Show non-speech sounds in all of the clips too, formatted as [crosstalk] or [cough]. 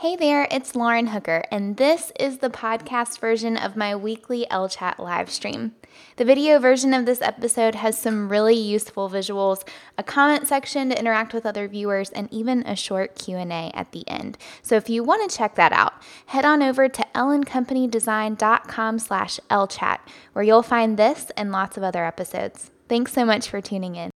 Hey there, it's Lauren Hooker, and this is the podcast version of my weekly Ellechat live stream. The video version of this episode has some really useful visuals, a comment section to interact with other viewers, and even a short Q&A at the end. So if you want to check that out, head on over to ellencompanydesigncom slash ellechat, where you'll find this and lots of other episodes. Thanks so much for tuning in.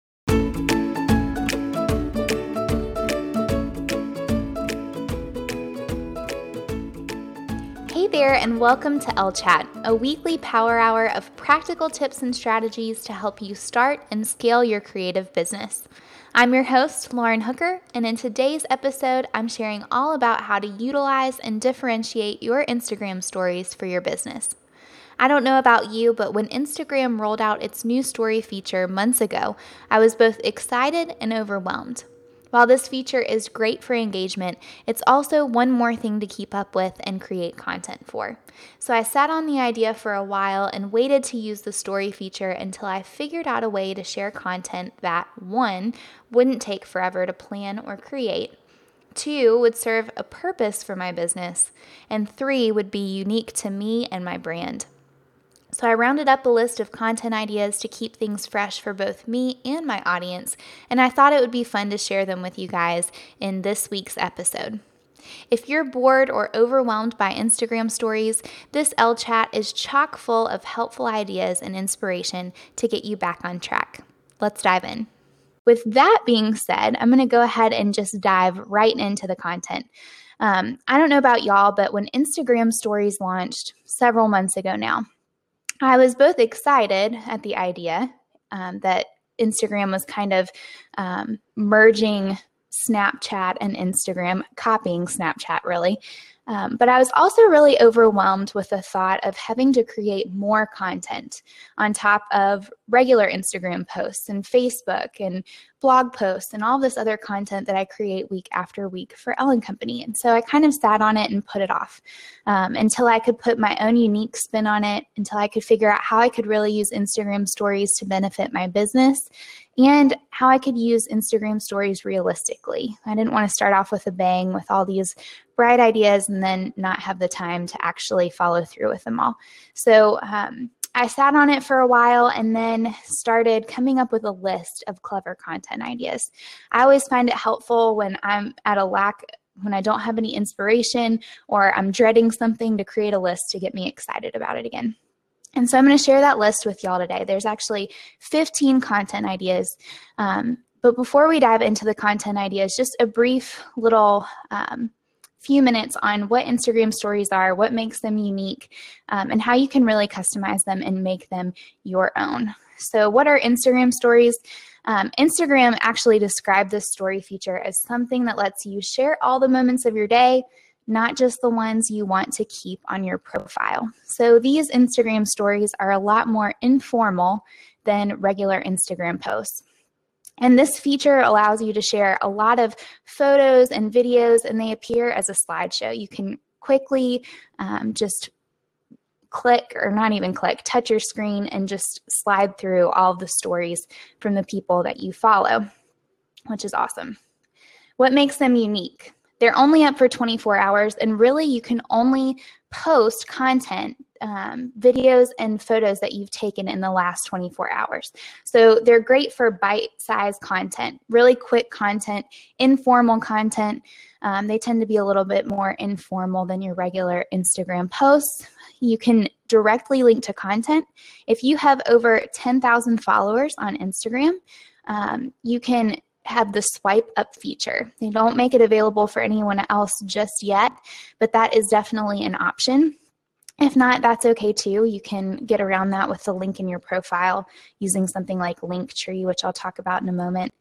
And welcome to Ellechat, a weekly power hour of practical tips and strategies to help you start and scale your creative business. I'm your host, Lauren Hooker, and in today's episode, I'm sharing all about how to utilize and differentiate your Instagram stories for your business. I don't know about you, but when Instagram rolled out its new story feature months ago, I was both excited and overwhelmed. While this feature is great for engagement, it's also one more thing to keep up with and create content for. So I sat on the idea for a while and waited to use the story feature until I figured out a way to share content that, one, wouldn't take forever to plan or create, two, would serve a purpose for my business, and three, would be unique to me and my brand. So I rounded up a list of content ideas to keep things fresh for both me and my audience, and I thought it would be fun to share them with you guys in this week's episode. If you're bored or overwhelmed by Instagram stories, this Ellechat is chock full of helpful ideas and inspiration to get you back on track. Let's dive in. With that being said, I'm going to go ahead and just dive right into the content. Um, I don't know about y'all, but when Instagram stories launched several months ago now, I was both excited at the idea um, that Instagram was kind of um, merging Snapchat and Instagram, copying Snapchat really, um, but I was also really overwhelmed with the thought of having to create more content on top of regular Instagram posts and Facebook and blog posts and all this other content that I create week after week for Elle & Company. And so I kind of sat on it and put it off um, until I could put my own unique spin on it, until I could figure out how I could really use Instagram stories to benefit my business and how I could use Instagram stories realistically. I didn't want to start off with a bang with all these bright ideas and then not have the time to actually follow through with them all. So um, I sat on it for a while and then started coming up with a list of clever content ideas. I always find it helpful when I'm at a lack when I don't have any inspiration or I'm dreading something to create a list to get me excited about it again. And so I'm going to share that list with y'all today. There's actually 15 content ideas. Um, but before we dive into the content ideas, just a brief little um, few minutes on what Instagram stories are, what makes them unique, um, and how you can really customize them and make them your own. So, what are Instagram stories? Um, Instagram actually described this story feature as something that lets you share all the moments of your day, not just the ones you want to keep on your profile. So, these Instagram stories are a lot more informal than regular Instagram posts. And this feature allows you to share a lot of photos and videos, and they appear as a slideshow. You can quickly um, just click, or not even click, touch your screen and just slide through all the stories from the people that you follow, which is awesome. What makes them unique? They're only up for 24 hours, and really, you can only post content, um, videos, and photos that you've taken in the last 24 hours. So they're great for bite sized content, really quick content, informal content. Um, they tend to be a little bit more informal than your regular Instagram posts. You can directly link to content. If you have over 10,000 followers on Instagram, um, you can have the swipe up feature. They don't make it available for anyone else just yet, but that is definitely an option. If not, that's okay too. You can get around that with the link in your profile using something like Linktree, which I'll talk about in a moment.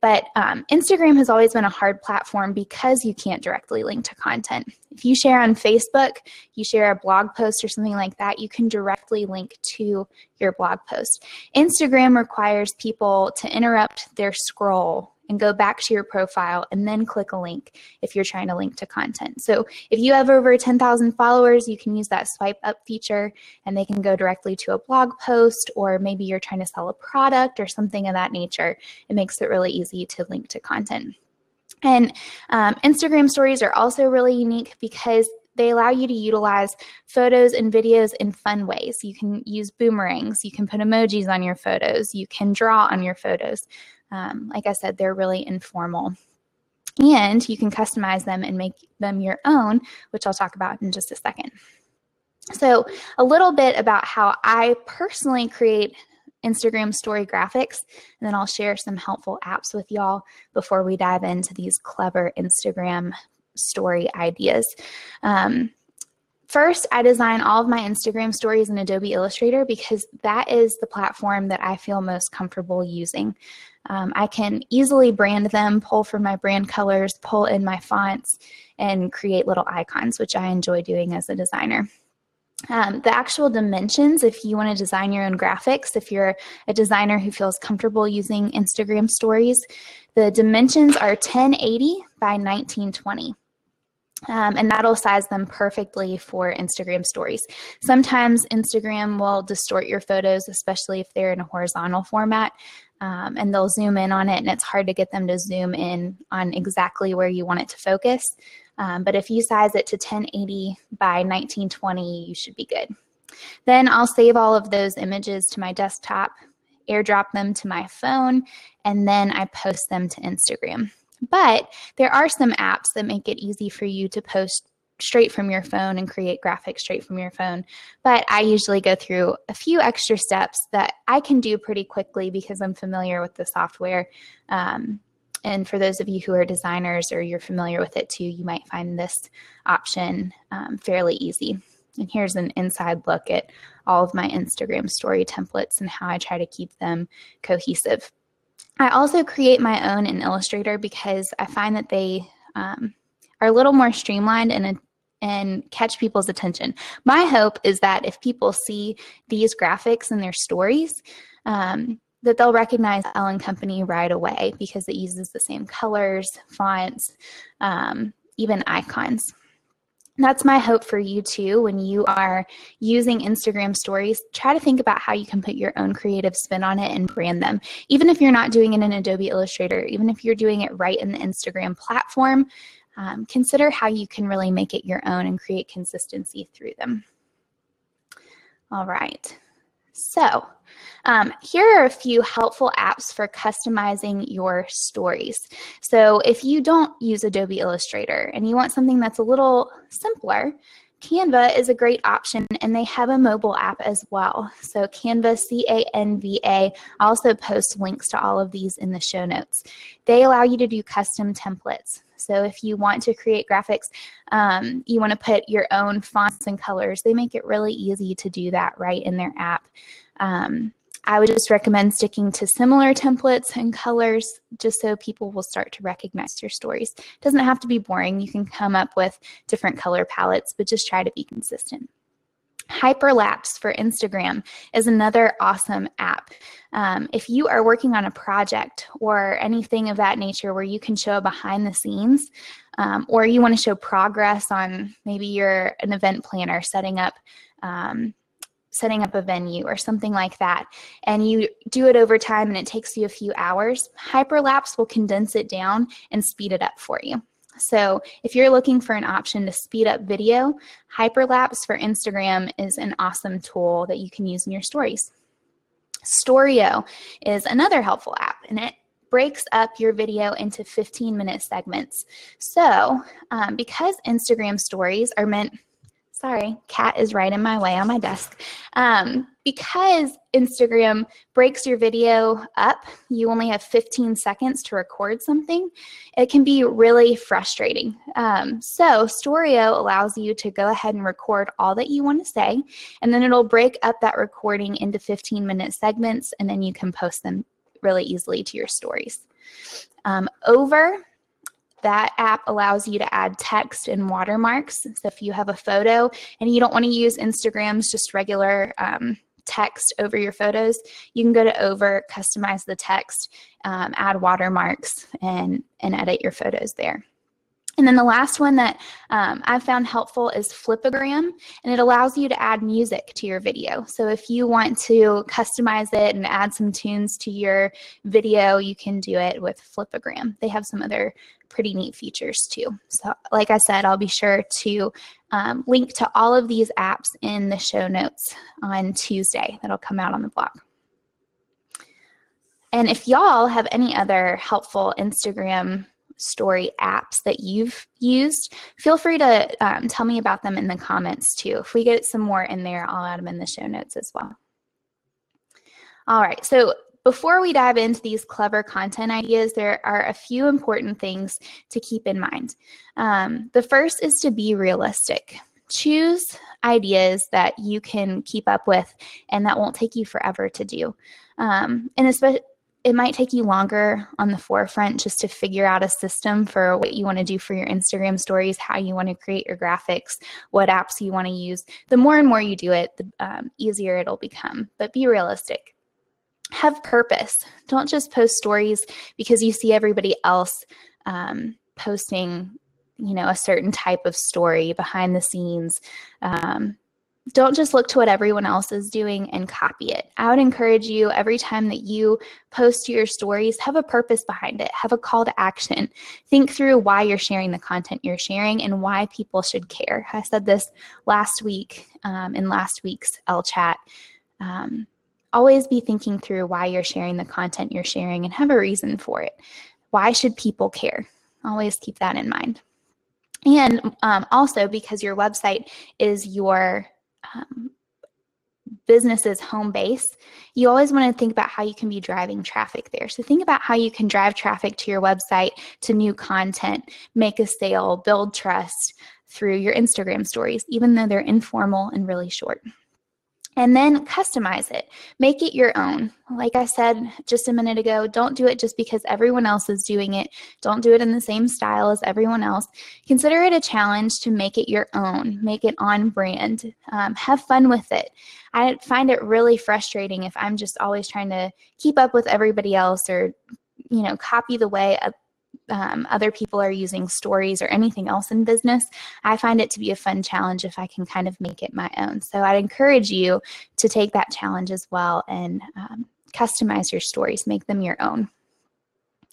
But um, Instagram has always been a hard platform because you can't directly link to content. If you share on Facebook, you share a blog post or something like that, you can directly link to your blog post. Instagram requires people to interrupt their scroll and go back to your profile and then click a link if you're trying to link to content. So if you have over 10,000 followers, you can use that swipe up feature and they can go directly to a blog post or maybe you're trying to sell a product or something of that nature. It makes it really easy to link to content. And um, Instagram stories are also really unique because they allow you to utilize photos and videos in fun ways. You can use boomerangs, you can put emojis on your photos, you can draw on your photos. Um, like I said, they're really informal. And you can customize them and make them your own, which I'll talk about in just a second. So, a little bit about how I personally create Instagram story graphics, and then I'll share some helpful apps with y'all before we dive into these clever Instagram story ideas. Um, First, I design all of my Instagram stories in Adobe Illustrator because that is the platform that I feel most comfortable using. Um, I can easily brand them, pull from my brand colors, pull in my fonts, and create little icons, which I enjoy doing as a designer. Um, the actual dimensions, if you want to design your own graphics, if you're a designer who feels comfortable using Instagram stories, the dimensions are 1080 by 1920. Um, and that'll size them perfectly for Instagram stories. Sometimes Instagram will distort your photos, especially if they're in a horizontal format, um, and they'll zoom in on it, and it's hard to get them to zoom in on exactly where you want it to focus. Um, but if you size it to 1080 by 1920, you should be good. Then I'll save all of those images to my desktop, airdrop them to my phone, and then I post them to Instagram. But there are some apps that make it easy for you to post straight from your phone and create graphics straight from your phone. But I usually go through a few extra steps that I can do pretty quickly because I'm familiar with the software. Um, and for those of you who are designers or you're familiar with it too, you might find this option um, fairly easy. And here's an inside look at all of my Instagram story templates and how I try to keep them cohesive. I also create my own in Illustrator because I find that they um, are a little more streamlined and and catch people's attention. My hope is that if people see these graphics in their stories, um, that they'll recognize Elle & Company right away because it uses the same colors, fonts, um, even icons. That's my hope for you too. When you are using Instagram stories, try to think about how you can put your own creative spin on it and brand them. Even if you're not doing it in Adobe Illustrator, even if you're doing it right in the Instagram platform, um, consider how you can really make it your own and create consistency through them. All right. So, um, here are a few helpful apps for customizing your stories. So if you don't use Adobe Illustrator and you want something that's a little simpler, Canva is a great option and they have a mobile app as well. So Canva, C-A-N-V-A, I also post links to all of these in the show notes. They allow you to do custom templates. So if you want to create graphics, um, you want to put your own fonts and colors, they make it really easy to do that right in their app. Um, I would just recommend sticking to similar templates and colors just so people will start to recognize your stories. It doesn't have to be boring. You can come up with different color palettes, but just try to be consistent. Hyperlapse for Instagram is another awesome app. Um, if you are working on a project or anything of that nature where you can show behind the scenes, um, or you want to show progress on maybe you're an event planner setting up um, setting up a venue or something like that, and you do it over time and it takes you a few hours, Hyperlapse will condense it down and speed it up for you. So if you're looking for an option to speed up video, Hyperlapse for Instagram is an awesome tool that you can use in your stories. Storeo is another helpful app, and it breaks up your video into 15 minute segments. So, um, because Instagram stories are meant Sorry, cat is right in my way on my desk. Um, because Instagram breaks your video up, you only have 15 seconds to record something. It can be really frustrating. Um, so, Storeo allows you to go ahead and record all that you want to say, and then it'll break up that recording into 15 minute segments, and then you can post them really easily to your stories. Um, over that app allows you to add text and watermarks. So if you have a photo and you don't want to use Instagram's just regular um, text over your photos, you can go to Over, customize the text, um, add watermarks, and, and edit your photos there. And then the last one that um, I've found helpful is Flipagram, and it allows you to add music to your video. So if you want to customize it and add some tunes to your video, you can do it with Flipagram. They have some other pretty neat features too. So like I said, I'll be sure to um, link to all of these apps in the show notes on Tuesday. That'll come out on the blog. And if y'all have any other helpful Instagram story apps that you've used, feel free to um, tell me about them in the comments too. If we get some more in there, I'll add them in the show notes as well. All right, so before we dive into these clever content ideas, there are a few important things to keep in mind. Um, the first is to be realistic. Choose ideas that you can keep up with and that won't take you forever to do. Um, and especially it might take you longer on the forefront just to figure out a system for what you want to do for your Instagram stories, how you want to create your graphics, what apps you want to use. The more and more you do it, the um, easier it'll become. But be realistic. Have purpose. Don't just post stories because you see everybody else um, posting, you know, a certain type of story behind the scenes. Um, don't just look to what everyone else is doing and copy it. I would encourage you every time that you post your stories, have a purpose behind it, have a call to action. Think through why you're sharing the content you're sharing and why people should care. I said this last week um, in last week's Ellechat. Um, always be thinking through why you're sharing the content you're sharing and have a reason for it. Why should people care? Always keep that in mind. And um, also because your website is your um, business's home base, you always want to think about how you can be driving traffic there. So think about how you can drive traffic to your website, to new content, make a sale, build trust through your Instagram stories, even though they're informal and really short and then customize it. Make it your own. Like I said just a minute ago, don't do it just because everyone else is doing it. Don't do it in the same style as everyone else. Consider it a challenge to make it your own, make it on brand. Um, have fun with it. I find it really frustrating if I'm just always trying to keep up with everybody else or you know copy the way um, other people are using stories or anything else in business, I find it to be a fun challenge if I can kind of make it my own. So I'd encourage you to take that challenge as well and um, customize your stories, make them your own.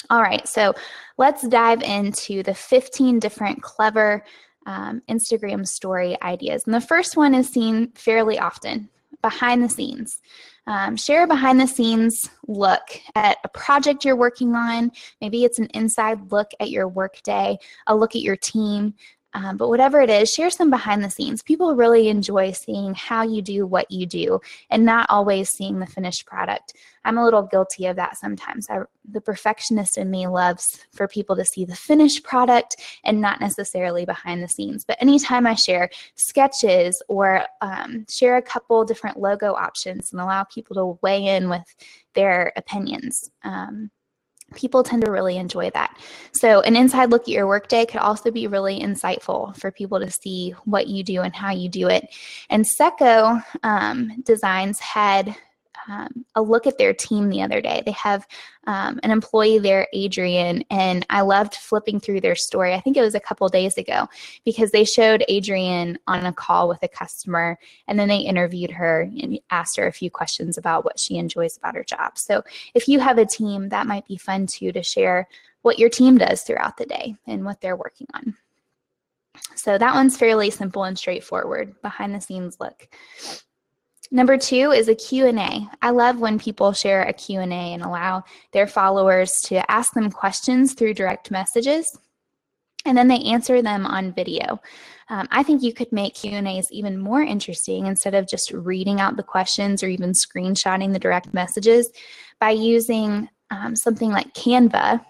All right, so let's dive into the 15 different clever um, Instagram story ideas. And the first one is seen fairly often behind the scenes. Um, share a behind the scenes look at a project you're working on. Maybe it's an inside look at your workday, a look at your team, um, but whatever it is, share some behind the scenes. People really enjoy seeing how you do what you do and not always seeing the finished product. I'm a little guilty of that sometimes. I, the perfectionist in me loves for people to see the finished product and not necessarily behind the scenes. But anytime I share sketches or um, share a couple different logo options and allow people to weigh in with their opinions, um, people tend to really enjoy that. So, an inside look at your workday could also be really insightful for people to see what you do and how you do it. And Seco um, Designs had um, a look at their team the other day. They have um, an employee there, Adrian, and I loved flipping through their story. I think it was a couple days ago because they showed Adrian on a call with a customer and then they interviewed her and asked her a few questions about what she enjoys about her job. So if you have a team, that might be fun too to share what your team does throughout the day and what they're working on. So that one's fairly simple and straightforward, behind the scenes look. Number two is a Q&A. I love when people share a Q&A and allow their followers to ask them questions through direct messages, and then they answer them on video. Um, I think you could make Q&As even more interesting instead of just reading out the questions or even screenshotting the direct messages by using um, something like Canva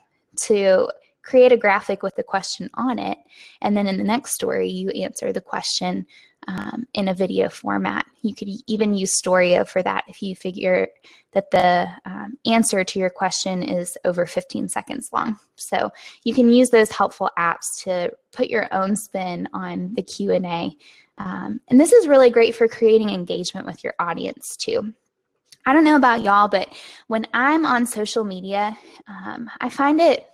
to create a graphic with the question on it. And then in the next story, you answer the question um, in a video format. You could even use Storeo for that if you figure that the um, answer to your question is over 15 seconds long. So you can use those helpful apps to put your own spin on the Q&A. Um, and this is really great for creating engagement with your audience too. I don't know about y'all, but when I'm on social media, um, I find it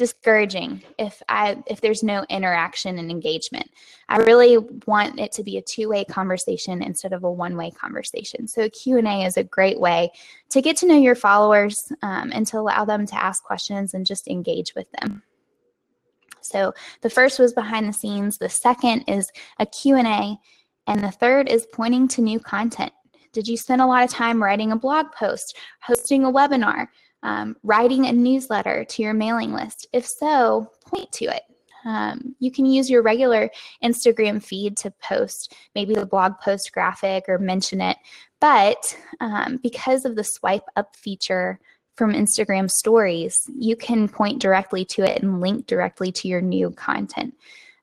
discouraging if I if there's no interaction and engagement. I really want it to be a two-way conversation instead of a one-way conversation. So a Q&A is a great way to get to know your followers um, and to allow them to ask questions and just engage with them. So the first was behind the scenes, the second is a Q&A, and the third is pointing to new content. Did you spend a lot of time writing a blog post, hosting a webinar, um, writing a newsletter to your mailing list? If so, point to it. Um, you can use your regular Instagram feed to post maybe the blog post graphic or mention it. But um, because of the swipe up feature from Instagram stories, you can point directly to it and link directly to your new content.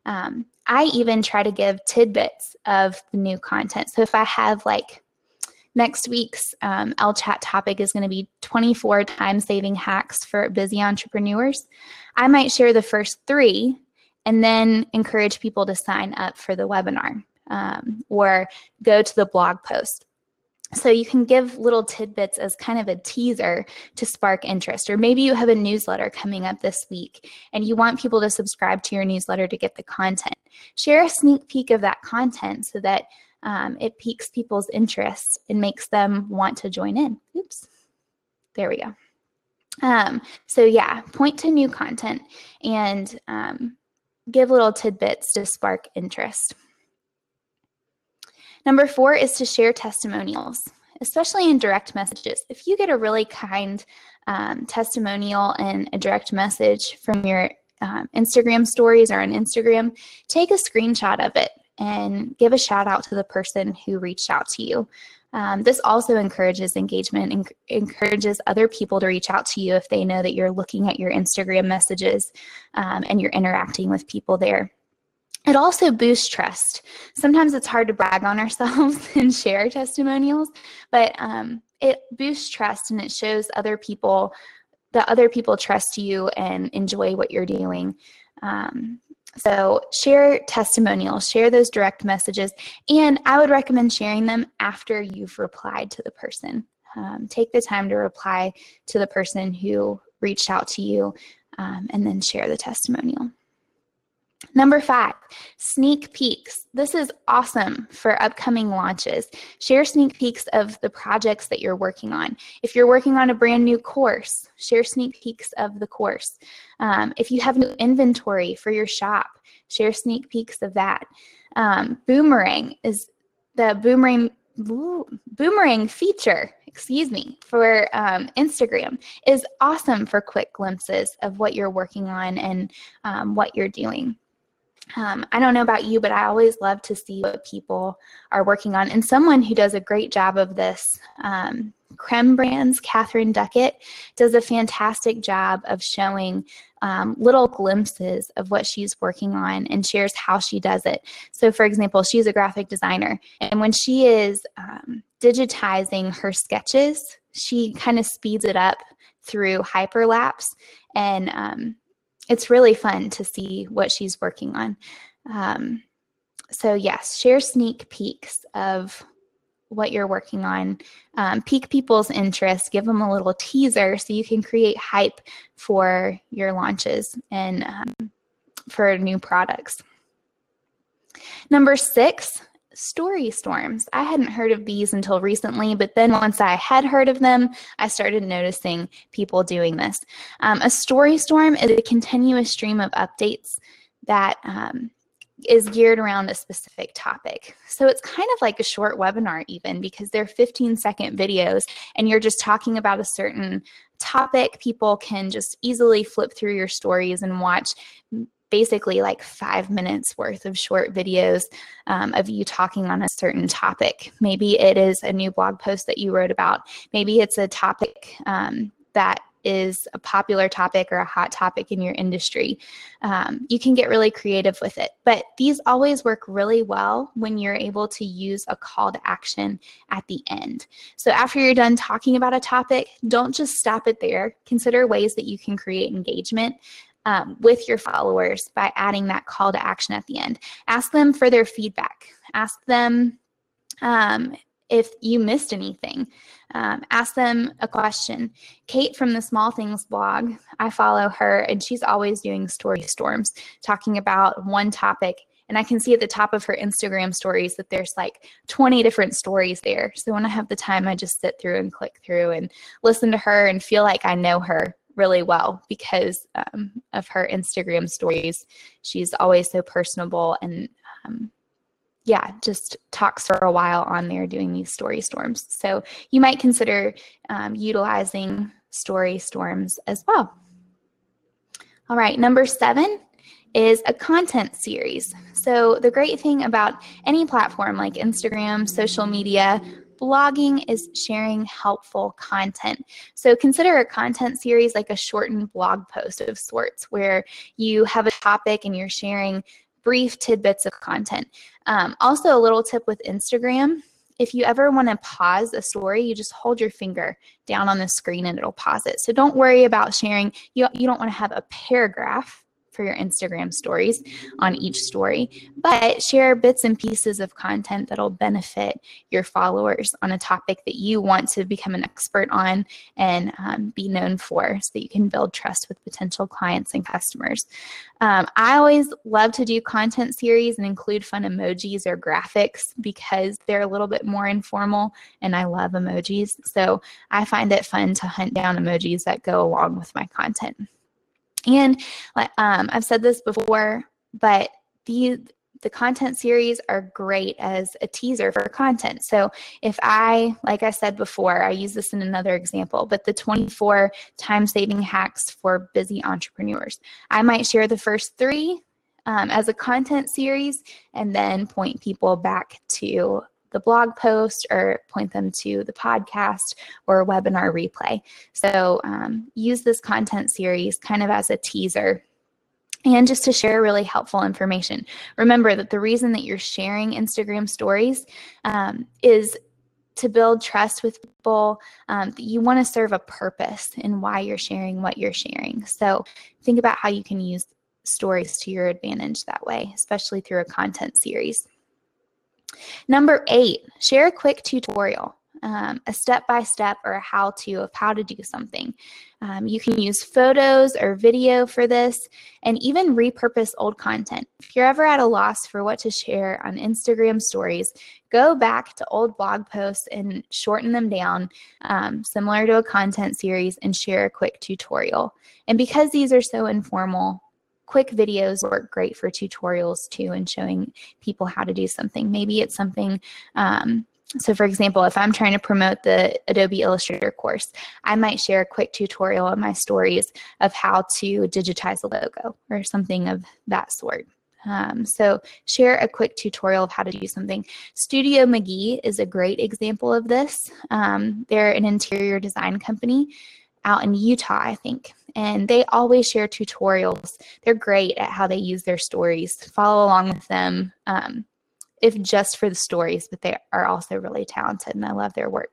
Um, I even try to give tidbits of the new content. So if I have like Next week's um, Ellechat topic is going to be 24 time saving hacks for busy entrepreneurs. I might share the first three and then encourage people to sign up for the webinar um, or go to the blog post. So you can give little tidbits as kind of a teaser to spark interest. Or maybe you have a newsletter coming up this week and you want people to subscribe to your newsletter to get the content. Share a sneak peek of that content so that um, it piques people's interest and makes them want to join in. Oops, there we go. Um, so yeah, point to new content and um, give little tidbits to spark interest. Number four is to share testimonials, especially in direct messages. If you get a really kind um, testimonial and a direct message from your um, Instagram stories or on Instagram, take a screenshot of it and give a shout out to the person who reached out to you. Um, this also encourages engagement and encourages other people to reach out to you if they know that you're looking at your Instagram messages um, and you're interacting with people there. It also boosts trust. Sometimes it's hard to brag on ourselves [laughs] and share testimonials, but um, it boosts trust and it shows other people that other people trust you and enjoy what you're doing. Um, so share testimonials, share those direct messages, and I would recommend sharing them after you've replied to the person. Um, take the time to reply to the person who reached out to you um, and then share the testimonial. Number five, sneak peeks. This is awesome for upcoming launches. Share sneak peeks of the projects that you're working on. If you're working on a brand new course, share sneak peeks of the course. Um, if you have new inventory for your shop, share sneak peeks of that. Um, boomerang is the boomerang boomerang feature excuse me for um, instagram is awesome for quick glimpses of what you're working on and um, what you're doing um, I don't know about you, but I always love to see what people are working on. And someone who does a great job of this, um, Creme Brands, Catherine Duckett, does a fantastic job of showing um, little glimpses of what she's working on and shares how she does it. So, for example, she's a graphic designer, and when she is um, digitizing her sketches, she kind of speeds it up through hyperlapse and um, it's really fun to see what she's working on. Um, so yes, share sneak peeks of what you're working on, um, pique people's interest, give them a little teaser so you can create hype for your launches and um, for new products. Number six, story storms. I hadn't heard of these until recently, but then once I had heard of them, I started noticing people doing this. Um, a story storm is a continuous stream of updates that um, is geared around a specific topic. So it's kind of like a short webinar, even because they're 15 second videos and you're just talking about a certain topic. People can just easily flip through your stories and watch basically like five minutes worth of short videos um, of you talking on a certain topic. Maybe it is a new blog post that you wrote about. Maybe it's a topic um, that is a popular topic or a hot topic in your industry. Um, you can get really creative with it. But these always work really well when you're able to use a call to action at the end. So after you're done talking about a topic, don't just stop it there. Consider ways that you can create engagement um, with your followers by adding that call to action at the end. Ask them for their feedback. Ask them um, if you missed anything. Um, ask them a question. Kate from the Small Things blog, I follow her, and she's always doing story storms, talking about one topic. And I can see at the top of her Instagram stories that there's like 20 different stories there. So when I have the time, I just sit through and click through and listen to her and feel like I know her really well because um, of her Instagram stories. She's always so personable and um, yeah, just talks for a while on there doing these story storms. So you might consider um, utilizing story storms as well. All right, number seven is a content series. So the great thing about any platform like Instagram, social media, blogging is sharing helpful content. So consider a content series like a shortened blog post of sorts where you have a topic and you're sharing brief tidbits of content. Um, also, a little tip with Instagram if you ever want to pause a story, you just hold your finger down on the screen and it'll pause it. So don't worry about sharing. You, you don't want to have a paragraph for your Instagram stories on each story, but share bits and pieces of content that'll benefit your followers on a topic that you want to become an expert on and um, be known for so that you can build trust with potential clients and customers. Um, I always love to do content series and include fun emojis or graphics because they're a little bit more informal and I love emojis. So I find it fun to hunt down emojis that go along with my content. And um, I've said this before, but the the content series are great as a teaser for content. So if I, like I said before, I use this in another example, but the 24 time saving hacks for busy entrepreneurs, I might share the first three um, as a content series and then point people back to the blog post or point them to the podcast or webinar replay. So um, use this content series kind of as a teaser and just to share really helpful information. Remember that the reason that you're sharing Instagram stories um, is to build trust with people. Um, you want to serve a purpose in why you're sharing what you're sharing. So think about how you can use stories to your advantage that way, especially through a content series. Number eight, share a quick tutorial. Um, a step by step or a how to of how to do something. Um, you can use photos or video for this and even repurpose old content. If you're ever at a loss for what to share on Instagram stories, go back to old blog posts and shorten them down, um, similar to a content series, and share a quick tutorial. And because these are so informal, quick videos work great for tutorials too and showing people how to do something. Maybe it's something, um, so for example, if I'm trying to promote the Adobe Illustrator course, I might share a quick tutorial in my stories of how to digitize a logo or something of that sort. Um, so share a quick tutorial of how to do something. Studio McGee is a great example of this. Um, they're an interior design company out in Utah, I think. And they always share tutorials. They're great at how they use their stories. Follow along with them, um, if just for the stories, but they are also really talented and I love their work.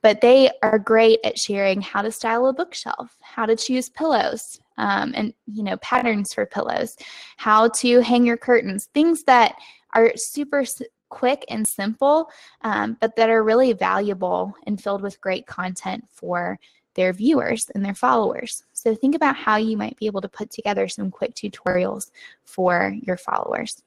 But they are great at sharing how to style a bookshelf, how to choose pillows, um, and you know patterns for pillows, how to hang your curtains, things that are super quick and simple, um, but that are really valuable and filled with great content for their viewers and their followers. So think about how you might be able to put together some quick tutorials for your followers.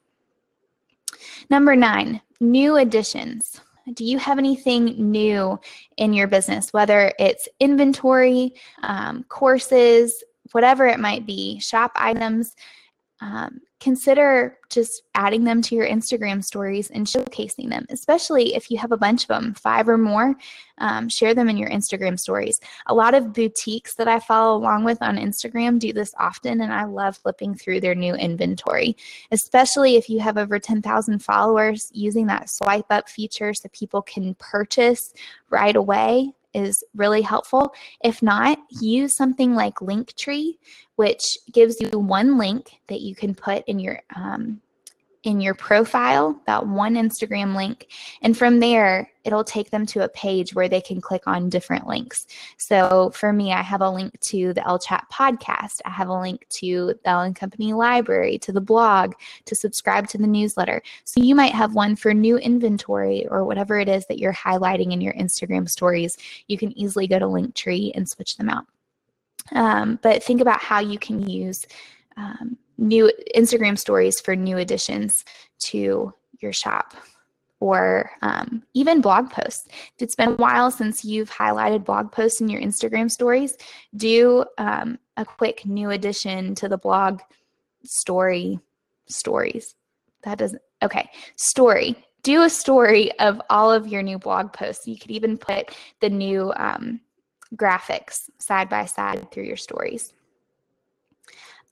Number nine, new additions. Do you have anything new in your business, whether it's inventory, um, courses, whatever it might be, shop items? Um, consider just adding them to your Instagram stories and showcasing them, especially if you have a bunch of them, five or more. Um, share them in your Instagram stories. A lot of boutiques that I follow along with on Instagram do this often, and I love flipping through their new inventory, especially if you have over 10,000 followers using that swipe up feature so people can purchase right away is really helpful. If not, use something like Linktree, which gives you one link that you can put in your um, in your profile, that one Instagram link. And from there, it'll take them to a page where they can click on different links. So for me, I have a link to the Ellechat podcast. I have a link to the Elle & Company library, to the blog, to subscribe to the newsletter. So you might have one for new inventory or whatever it is that you're highlighting in your Instagram stories. You can easily go to Linktree and switch them out. Um, but think about how you can use um, new Instagram stories for new additions to your shop or um, even blog posts. If it's been a while since you've highlighted blog posts in your Instagram stories, do um, a quick new addition to the blog story stories. That doesn't, okay, story. Do a story of all of your new blog posts. You could even put the new um, graphics side by side through your stories.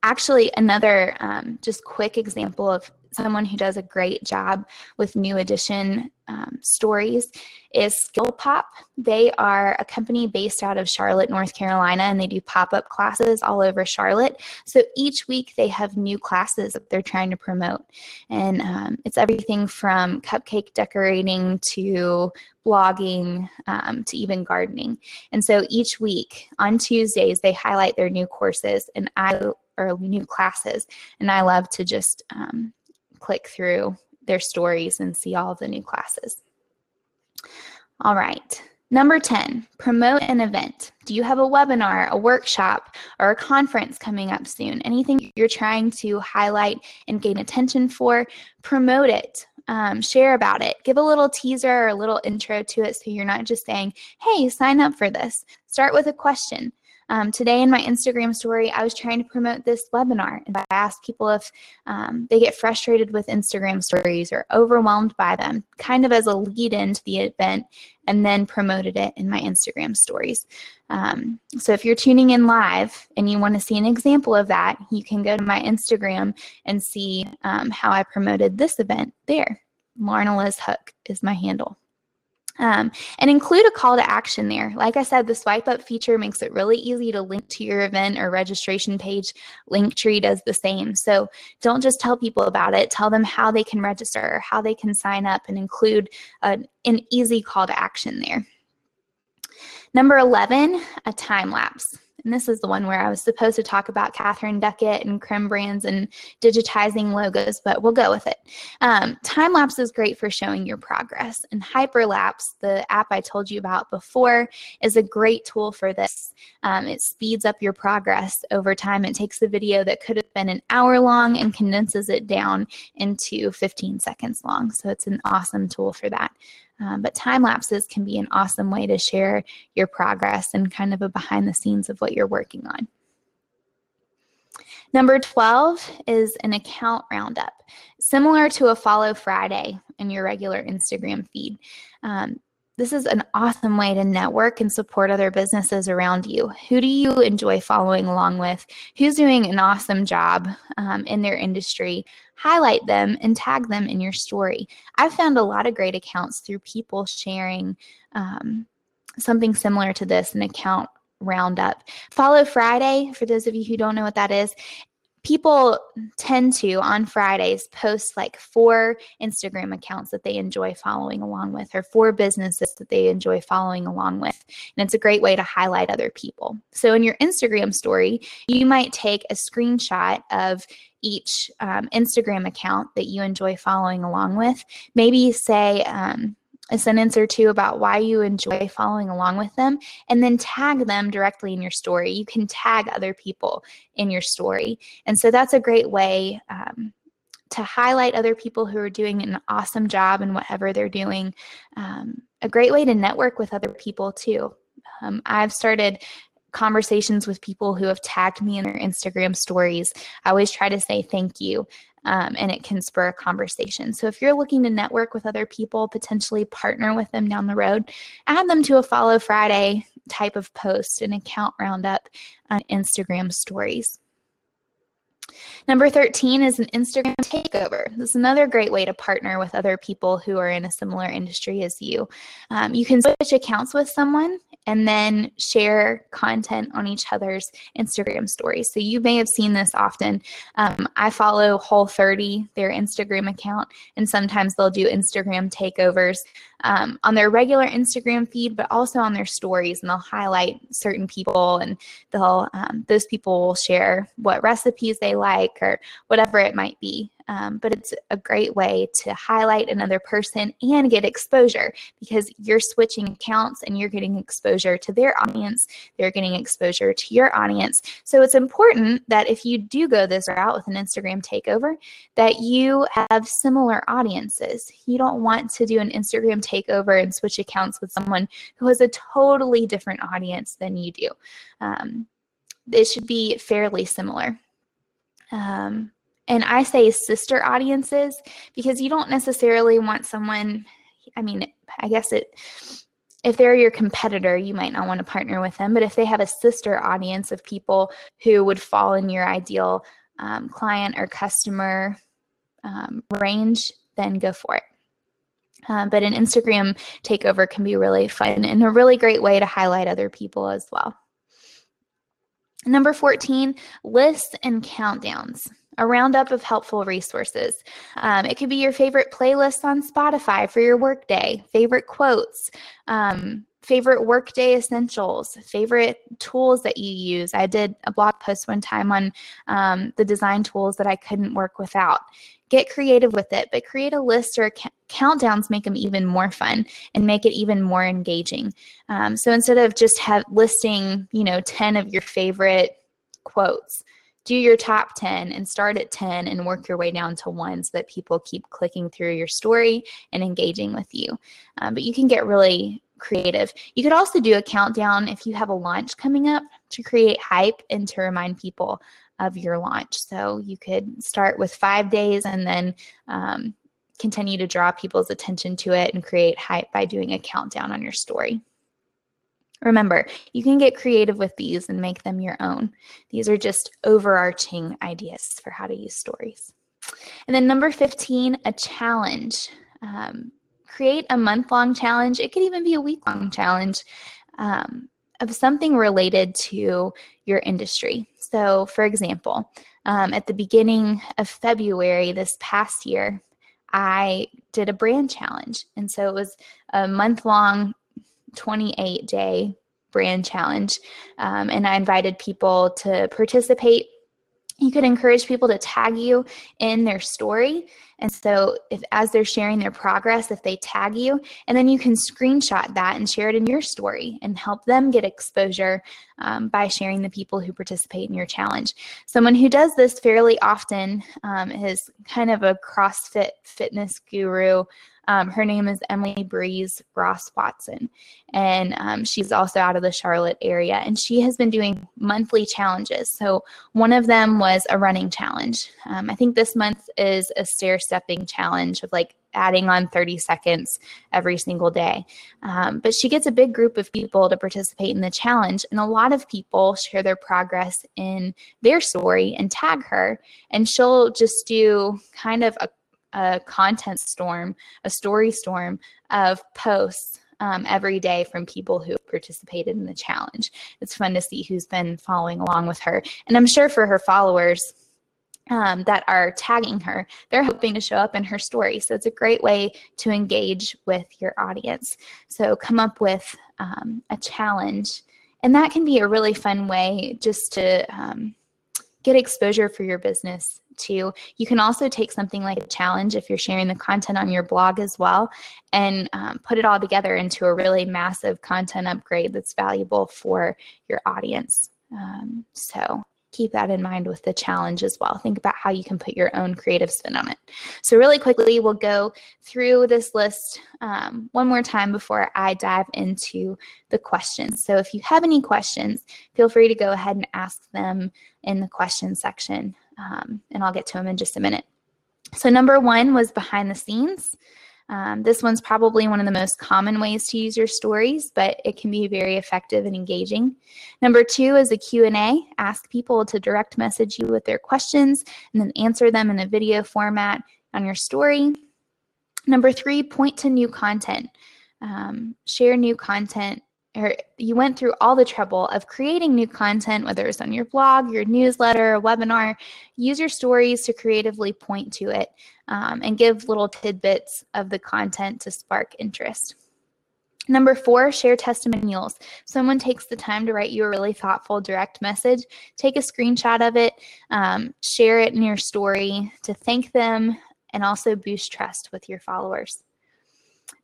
Actually, another um, just quick example of someone who does a great job with new edition um, stories is Skill Pop. They are a company based out of Charlotte, North Carolina, and they do pop up classes all over Charlotte. So each week they have new classes that they're trying to promote. And um, it's everything from cupcake decorating to blogging um, to even gardening. And so each week on Tuesdays, they highlight their new courses and I or new classes. And I love to just um, click through their stories and see all the new classes. All right. Number 10, promote an event. Do you have a webinar, a workshop, or a conference coming up soon? Anything you're trying to highlight and gain attention for, promote it. Um, share about it. Give a little teaser or a little intro to it so you're not just saying, hey, sign up for this. Start with a question. Um, today in my Instagram story, I was trying to promote this webinar, and I asked people if um, they get frustrated with Instagram stories or overwhelmed by them, kind of as a lead into the event, and then promoted it in my Instagram stories. Um, so if you're tuning in live and you want to see an example of that, you can go to my Instagram and see um, how I promoted this event there. Lauren Liz Hook is my handle. Um, and include a call to action there. Like I said, the swipe up feature makes it really easy to link to your event or registration page. Linktree does the same. So don't just tell people about it, tell them how they can register, how they can sign up, and include a, an easy call to action there. Number 11, a time lapse and this is the one where I was supposed to talk about Catherine Duckett and Creme brands and digitizing logos, but we'll go with it. Um, time lapse is great for showing your progress, and Hyperlapse, the app I told you about before, is a great tool for this. Um, it speeds up your progress over time. It takes a video that could have been an hour long and condenses it down into 15 seconds long. So it's an awesome tool for that. Um, but time lapses can be an awesome way to share your progress and kind of a behind the scenes of what you're working on. Number 12 is an account roundup, similar to a follow Friday in your regular Instagram feed. Um, this is an awesome way to network and support other businesses around you. Who do you enjoy following along with? Who's doing an awesome job um, in their industry? Highlight them and tag them in your story. I've found a lot of great accounts through people sharing um, something similar to this an account roundup. Follow Friday, for those of you who don't know what that is, people tend to on Fridays post like four Instagram accounts that they enjoy following along with, or four businesses that they enjoy following along with. And it's a great way to highlight other people. So in your Instagram story, you might take a screenshot of each um, Instagram account that you enjoy following along with. Maybe say, um, a sentence or two about why you enjoy following along with them, and then tag them directly in your story. You can tag other people in your story. And so that's a great way um, to highlight other people who are doing an awesome job in whatever they're doing. Um, a great way to network with other people, too. Um, I've started conversations with people who have tagged me in their Instagram stories. I always try to say thank you um, and it can spur a conversation. So if you're looking to network with other people, potentially partner with them down the road, add them to a Follow Friday type of post, an account roundup on Instagram stories. Number 13 is an Instagram takeover. This is another great way to partner with other people who are in a similar industry as you. Um, you can switch accounts with someone and then share content on each other's Instagram stories. So you may have seen this often. Um, I follow Whole 30, their Instagram account, and sometimes they'll do Instagram takeovers um, on their regular Instagram feed, but also on their stories, and they'll highlight certain people, and they'll um, those people will share what recipes they like or whatever it might be. Um, but it's a great way to highlight another person and get exposure because you're switching accounts and you're getting exposure to their audience. They're getting exposure to your audience. So it's important that if you do go this route with an Instagram takeover, that you have similar audiences. You don't want to do an Instagram takeover and switch accounts with someone who has a totally different audience than you do. Um, it should be fairly similar. Um, and I say sister audiences because you don't necessarily want someone, I mean, I guess it, if they're your competitor, you might not want to partner with them. But if they have a sister audience of people who would fall in your ideal um, client or customer um, range, then go for it. Um, but an Instagram takeover can be really fun and a really great way to highlight other people as well. Number 14, lists and countdowns a roundup of helpful resources. Um, it could be your favorite playlist on Spotify for your workday, favorite quotes, um, favorite workday essentials, favorite tools that you use. I did a blog post one time on um, the design tools that I couldn't work without. Get creative with it, but create a list or ca- countdowns make them even more fun and make it even more engaging. Um, so instead of just have listing, you know, 10 of your favorite quotes, do your top 10 and start at 10 and work your way down to one so that people keep clicking through your story and engaging with you. Um, but you can get really creative. You could also do a countdown if you have a launch coming up to create hype and to remind people of your launch. So you could start with five days and then um, continue to draw people's attention to it and create hype by doing a countdown on your story. Remember, you can get creative with these and make them your own. These are just overarching ideas for how to use stories. And then number 15, a challenge. Um, create a month long challenge. It could even be a week long challenge um, of something related to your industry. So, for example, um, at the beginning of February this past year, I did a brand challenge. And so it was a month long 28 day brand challenge. Um, and I invited people to participate. You could encourage people to tag you in their story. And so, if as they're sharing their progress, if they tag you, and then you can screenshot that and share it in your story and help them get exposure um, by sharing the people who participate in your challenge. Someone who does this fairly often um, is kind of a CrossFit fitness guru. Um, her name is Emily Breeze Ross Watson, and um, she's also out of the Charlotte area. And she has been doing monthly challenges. So one of them was a running challenge. Um, I think this month is a stair stepping challenge of like adding on 30 seconds every single day. Um, but she gets a big group of people to participate in the challenge, and a lot of people share their progress in their story and tag her, and she'll just do kind of a a content storm, a story storm of posts um, every day from people who participated in the challenge. It's fun to see who's been following along with her. And I'm sure for her followers, um, that are tagging her, they're hoping to show up in her story. So it's a great way to engage with your audience. So come up with um, a challenge. And that can be a really fun way just to um, get exposure for your business too. You can also take something like a challenge if you're sharing the content on your blog as well and um, put it all together into a really massive content upgrade that's valuable for your audience. Um, so keep that in mind with the challenge as well. Think about how you can put your own creative spin on it. So, really quickly, we'll go through this list um, one more time before I dive into the questions. So, if you have any questions, feel free to go ahead and ask them in the question section um, and I'll get to them in just a minute. So, number one was behind the scenes. Um, this one's probably one of the most common ways to use your stories, but it can be very effective and engaging. Number two is a Q&A. Ask people to direct message you with their questions and then answer them in a video format on your story. Number three, point to new content. Um, share new content or you went through all the trouble of creating new content, whether it's on your blog, your newsletter, a webinar, use your stories to creatively point to it um, and give little tidbits of the content to spark interest. Number four, share testimonials. Someone takes the time to write you a really thoughtful direct message. Take a screenshot of it, um, share it in your story to thank them and also boost trust with your followers.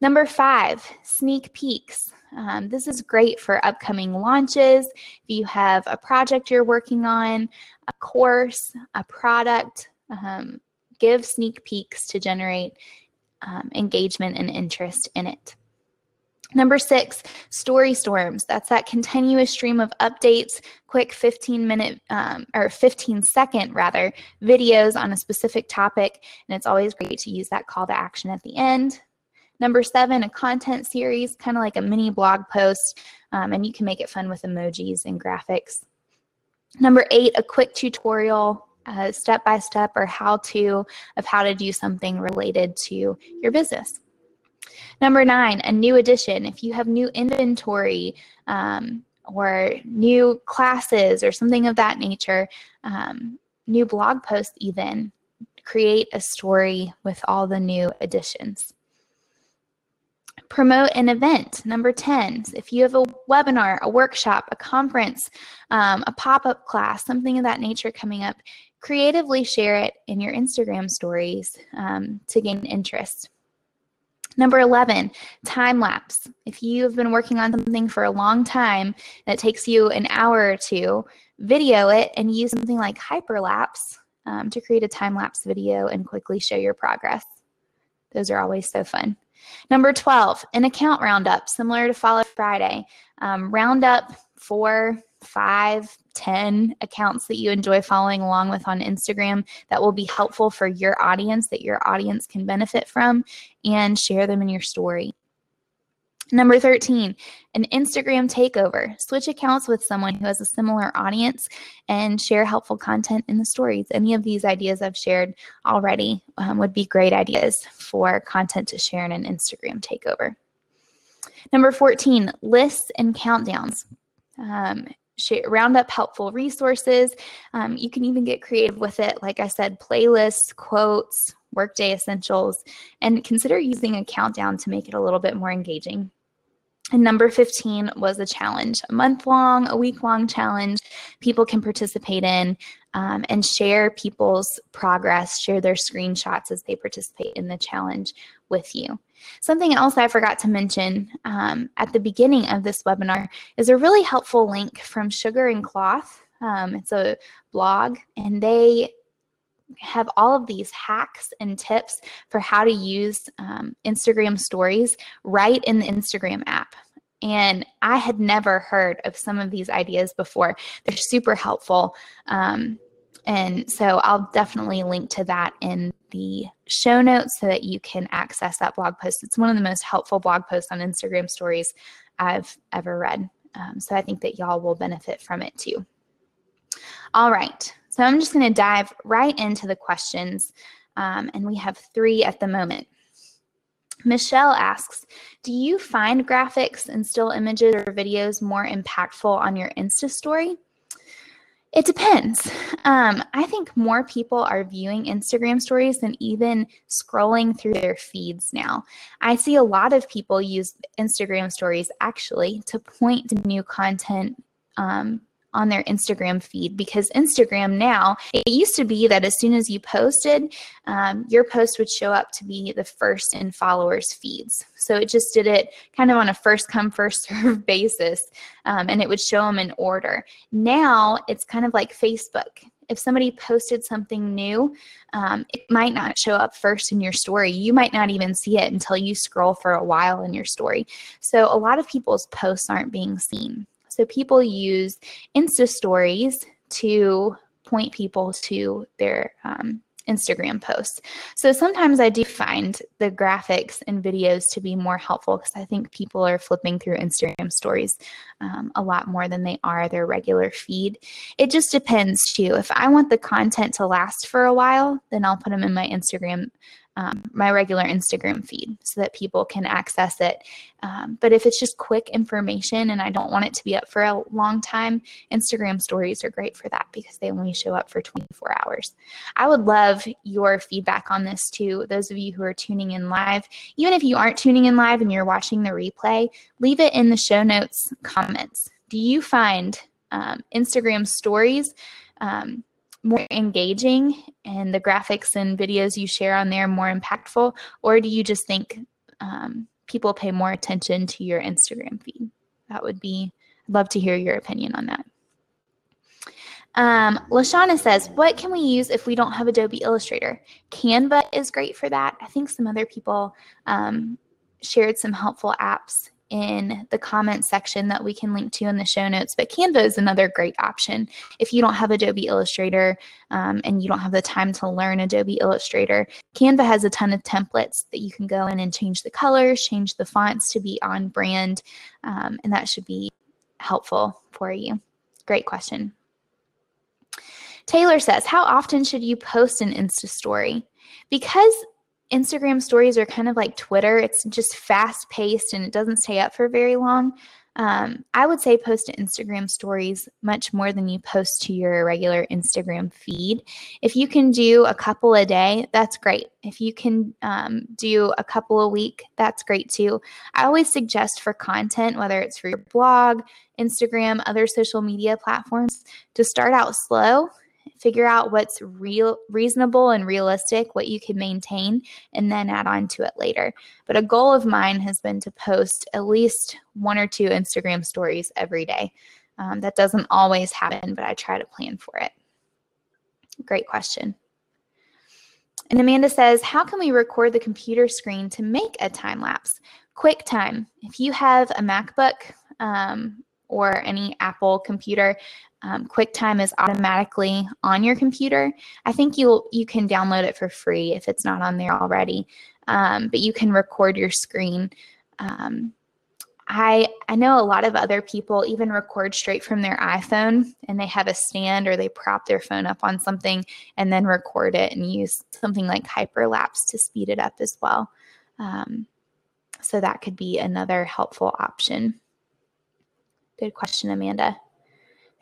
Number five, sneak peeks. Um, this is great for upcoming launches. If you have a project you're working on, a course, a product, um, give sneak peeks to generate um, engagement and interest in it. Number six, story storms. That's that continuous stream of updates, quick 15 minute um, or 15 second rather videos on a specific topic. And it's always great to use that call to action at the end. Number seven, a content series, kind of like a mini blog post, um, and you can make it fun with emojis and graphics. Number eight, a quick tutorial, step by step or how to of how to do something related to your business. Number nine, a new addition. If you have new inventory um, or new classes or something of that nature, um, new blog posts, even, create a story with all the new additions. Promote an event. Number 10, if you have a webinar, a workshop, a conference, um, a pop up class, something of that nature coming up, creatively share it in your Instagram stories um, to gain interest. Number 11, time lapse. If you have been working on something for a long time it takes you an hour or two, video it and use something like hyperlapse um, to create a time lapse video and quickly show your progress. Those are always so fun. Number 12, an account roundup, similar to Follow Friday. Um, round up four, five, 10 accounts that you enjoy following along with on Instagram that will be helpful for your audience, that your audience can benefit from, and share them in your story. Number 13, an Instagram takeover. Switch accounts with someone who has a similar audience and share helpful content in the stories. Any of these ideas I've shared already um, would be great ideas for content to share in an Instagram takeover. Number 14, lists and countdowns. Um, round up helpful resources. Um, you can even get creative with it. Like I said, playlists, quotes, workday essentials, and consider using a countdown to make it a little bit more engaging. And number 15 was a challenge, a month long, a week long challenge people can participate in um, and share people's progress, share their screenshots as they participate in the challenge with you. Something else I forgot to mention um, at the beginning of this webinar is a really helpful link from Sugar and Cloth. Um, it's a blog, and they have all of these hacks and tips for how to use um, Instagram stories right in the Instagram app. And I had never heard of some of these ideas before. They're super helpful. Um, and so I'll definitely link to that in the show notes so that you can access that blog post. It's one of the most helpful blog posts on Instagram stories I've ever read. Um, so I think that y'all will benefit from it too. All right. So I'm just going to dive right into the questions. Um, and we have three at the moment. Michelle asks, do you find graphics and still images or videos more impactful on your Insta story? It depends. Um, I think more people are viewing Instagram stories than even scrolling through their feeds now. I see a lot of people use Instagram stories actually to point to new content um, on their Instagram feed because Instagram now, it used to be that as soon as you posted, um, your post would show up to be the first in followers' feeds. So it just did it kind of on a first come, first [laughs] serve basis, um, and it would show them in order. Now it's kind of like Facebook if somebody posted something new, um, it might not show up first in your story. You might not even see it until you scroll for a while in your story. So a lot of people's posts aren't being seen. So people use Insta stories to point people to their um, Instagram posts. So sometimes I do find the graphics and videos to be more helpful because I think people are flipping through Instagram stories um, a lot more than they are their regular feed. It just depends too. If I want the content to last for a while, then I'll put them in my Instagram um, my regular Instagram feed so that people can access it. Um, but if it's just quick information and I don't want it to be up for a long time, Instagram stories are great for that because they only show up for 24 hours. I would love your feedback on this too. Those of you who are tuning in live, even if you aren't tuning in live and you're watching the replay, leave it in the show notes comments. Do you find um, Instagram stories? Um, more engaging and the graphics and videos you share on there more impactful? Or do you just think um, people pay more attention to your Instagram feed? That would be, I'd love to hear your opinion on that. Um, Lashana says, What can we use if we don't have Adobe Illustrator? Canva is great for that. I think some other people um, shared some helpful apps in the comments section that we can link to in the show notes. But Canva is another great option. If you don't have Adobe Illustrator um, and you don't have the time to learn Adobe Illustrator, Canva has a ton of templates that you can go in and change the colors, change the fonts to be on brand, um, and that should be helpful for you. Great question. Taylor says, How often should you post an Insta story? Because Instagram stories are kind of like Twitter. It's just fast paced and it doesn't stay up for very long. Um, I would say post to Instagram stories much more than you post to your regular Instagram feed. If you can do a couple a day, that's great. If you can um, do a couple a week, that's great too. I always suggest for content, whether it's for your blog, Instagram, other social media platforms, to start out slow figure out what's real reasonable and realistic what you can maintain and then add on to it later. But a goal of mine has been to post at least one or two instagram stories every day. Um, that doesn't always happen but i try to plan for it. Great question. And amanda says how can we record the computer screen to make a time lapse? Quicktime if you have a macbook um, or any Apple computer, um, QuickTime is automatically on your computer. I think you'll you can download it for free if it's not on there already, um, but you can record your screen. Um, I I know a lot of other people even record straight from their iPhone and they have a stand or they prop their phone up on something and then record it and use something like hyperlapse to speed it up as well. Um, so that could be another helpful option. Good question, Amanda.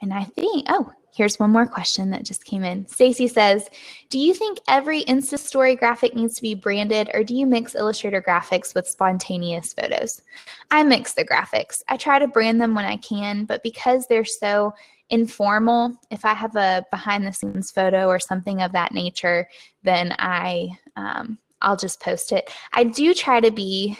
And I think, oh, here's one more question that just came in. Stacy says, "Do you think every Insta story graphic needs to be branded or do you mix Illustrator graphics with spontaneous photos?" I mix the graphics. I try to brand them when I can, but because they're so informal, if I have a behind the scenes photo or something of that nature, then I um, I'll just post it. I do try to be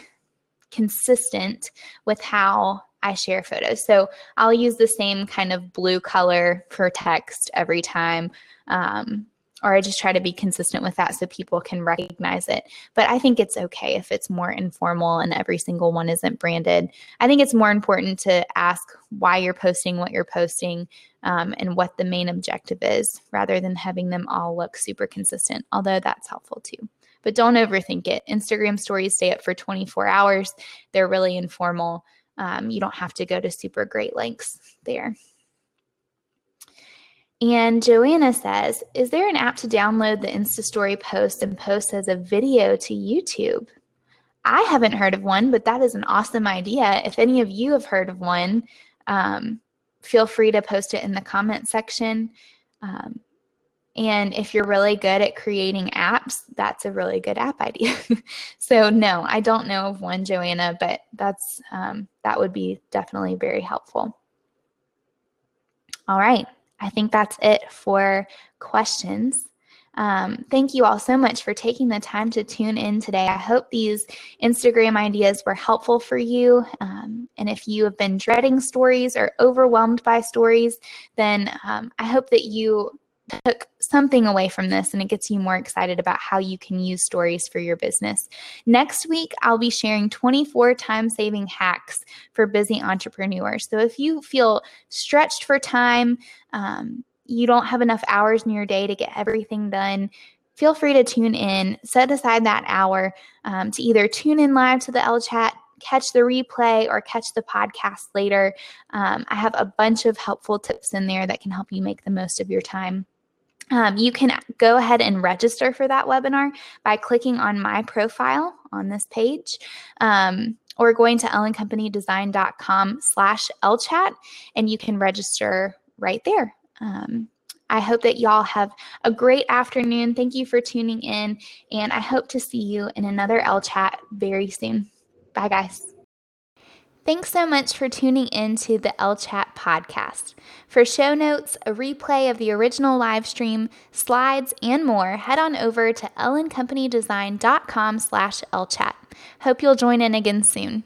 consistent with how I share photos. So I'll use the same kind of blue color for text every time. Um, or I just try to be consistent with that so people can recognize it. But I think it's okay if it's more informal and every single one isn't branded. I think it's more important to ask why you're posting what you're posting um, and what the main objective is rather than having them all look super consistent, although that's helpful too. But don't overthink it. Instagram stories stay up for 24 hours, they're really informal. Um, you don't have to go to super great lengths there. And Joanna says, Is there an app to download the Insta Story post and post as a video to YouTube? I haven't heard of one, but that is an awesome idea. If any of you have heard of one, um, feel free to post it in the comment section. Um, and if you're really good at creating apps, that's a really good app idea. [laughs] so no, I don't know of one, Joanna, but that's um, that would be definitely very helpful. All right, I think that's it for questions. Um, thank you all so much for taking the time to tune in today. I hope these Instagram ideas were helpful for you. Um, and if you have been dreading stories or overwhelmed by stories, then um, I hope that you took something away from this and it gets you more excited about how you can use stories for your business. Next week, I'll be sharing 24 time saving hacks for busy entrepreneurs. So if you feel stretched for time, um, you don't have enough hours in your day to get everything done. Feel free to tune in, set aside that hour um, to either tune in live to the Ellechat, catch the replay or catch the podcast later. Um, I have a bunch of helpful tips in there that can help you make the most of your time. Um, you can go ahead and register for that webinar by clicking on my profile on this page. Um, or going to elleandcompanydesign.com slash ellechat and you can register right there. Um, I hope that y'all have a great afternoon. Thank you for tuning in, and I hope to see you in another Ellechat very soon. Bye, guys. Thanks so much for tuning in to the Ellechat podcast. For show notes, a replay of the original live stream, slides, and more, head on over to elleandcompanydesign.com slash ellechat. Hope you'll join in again soon.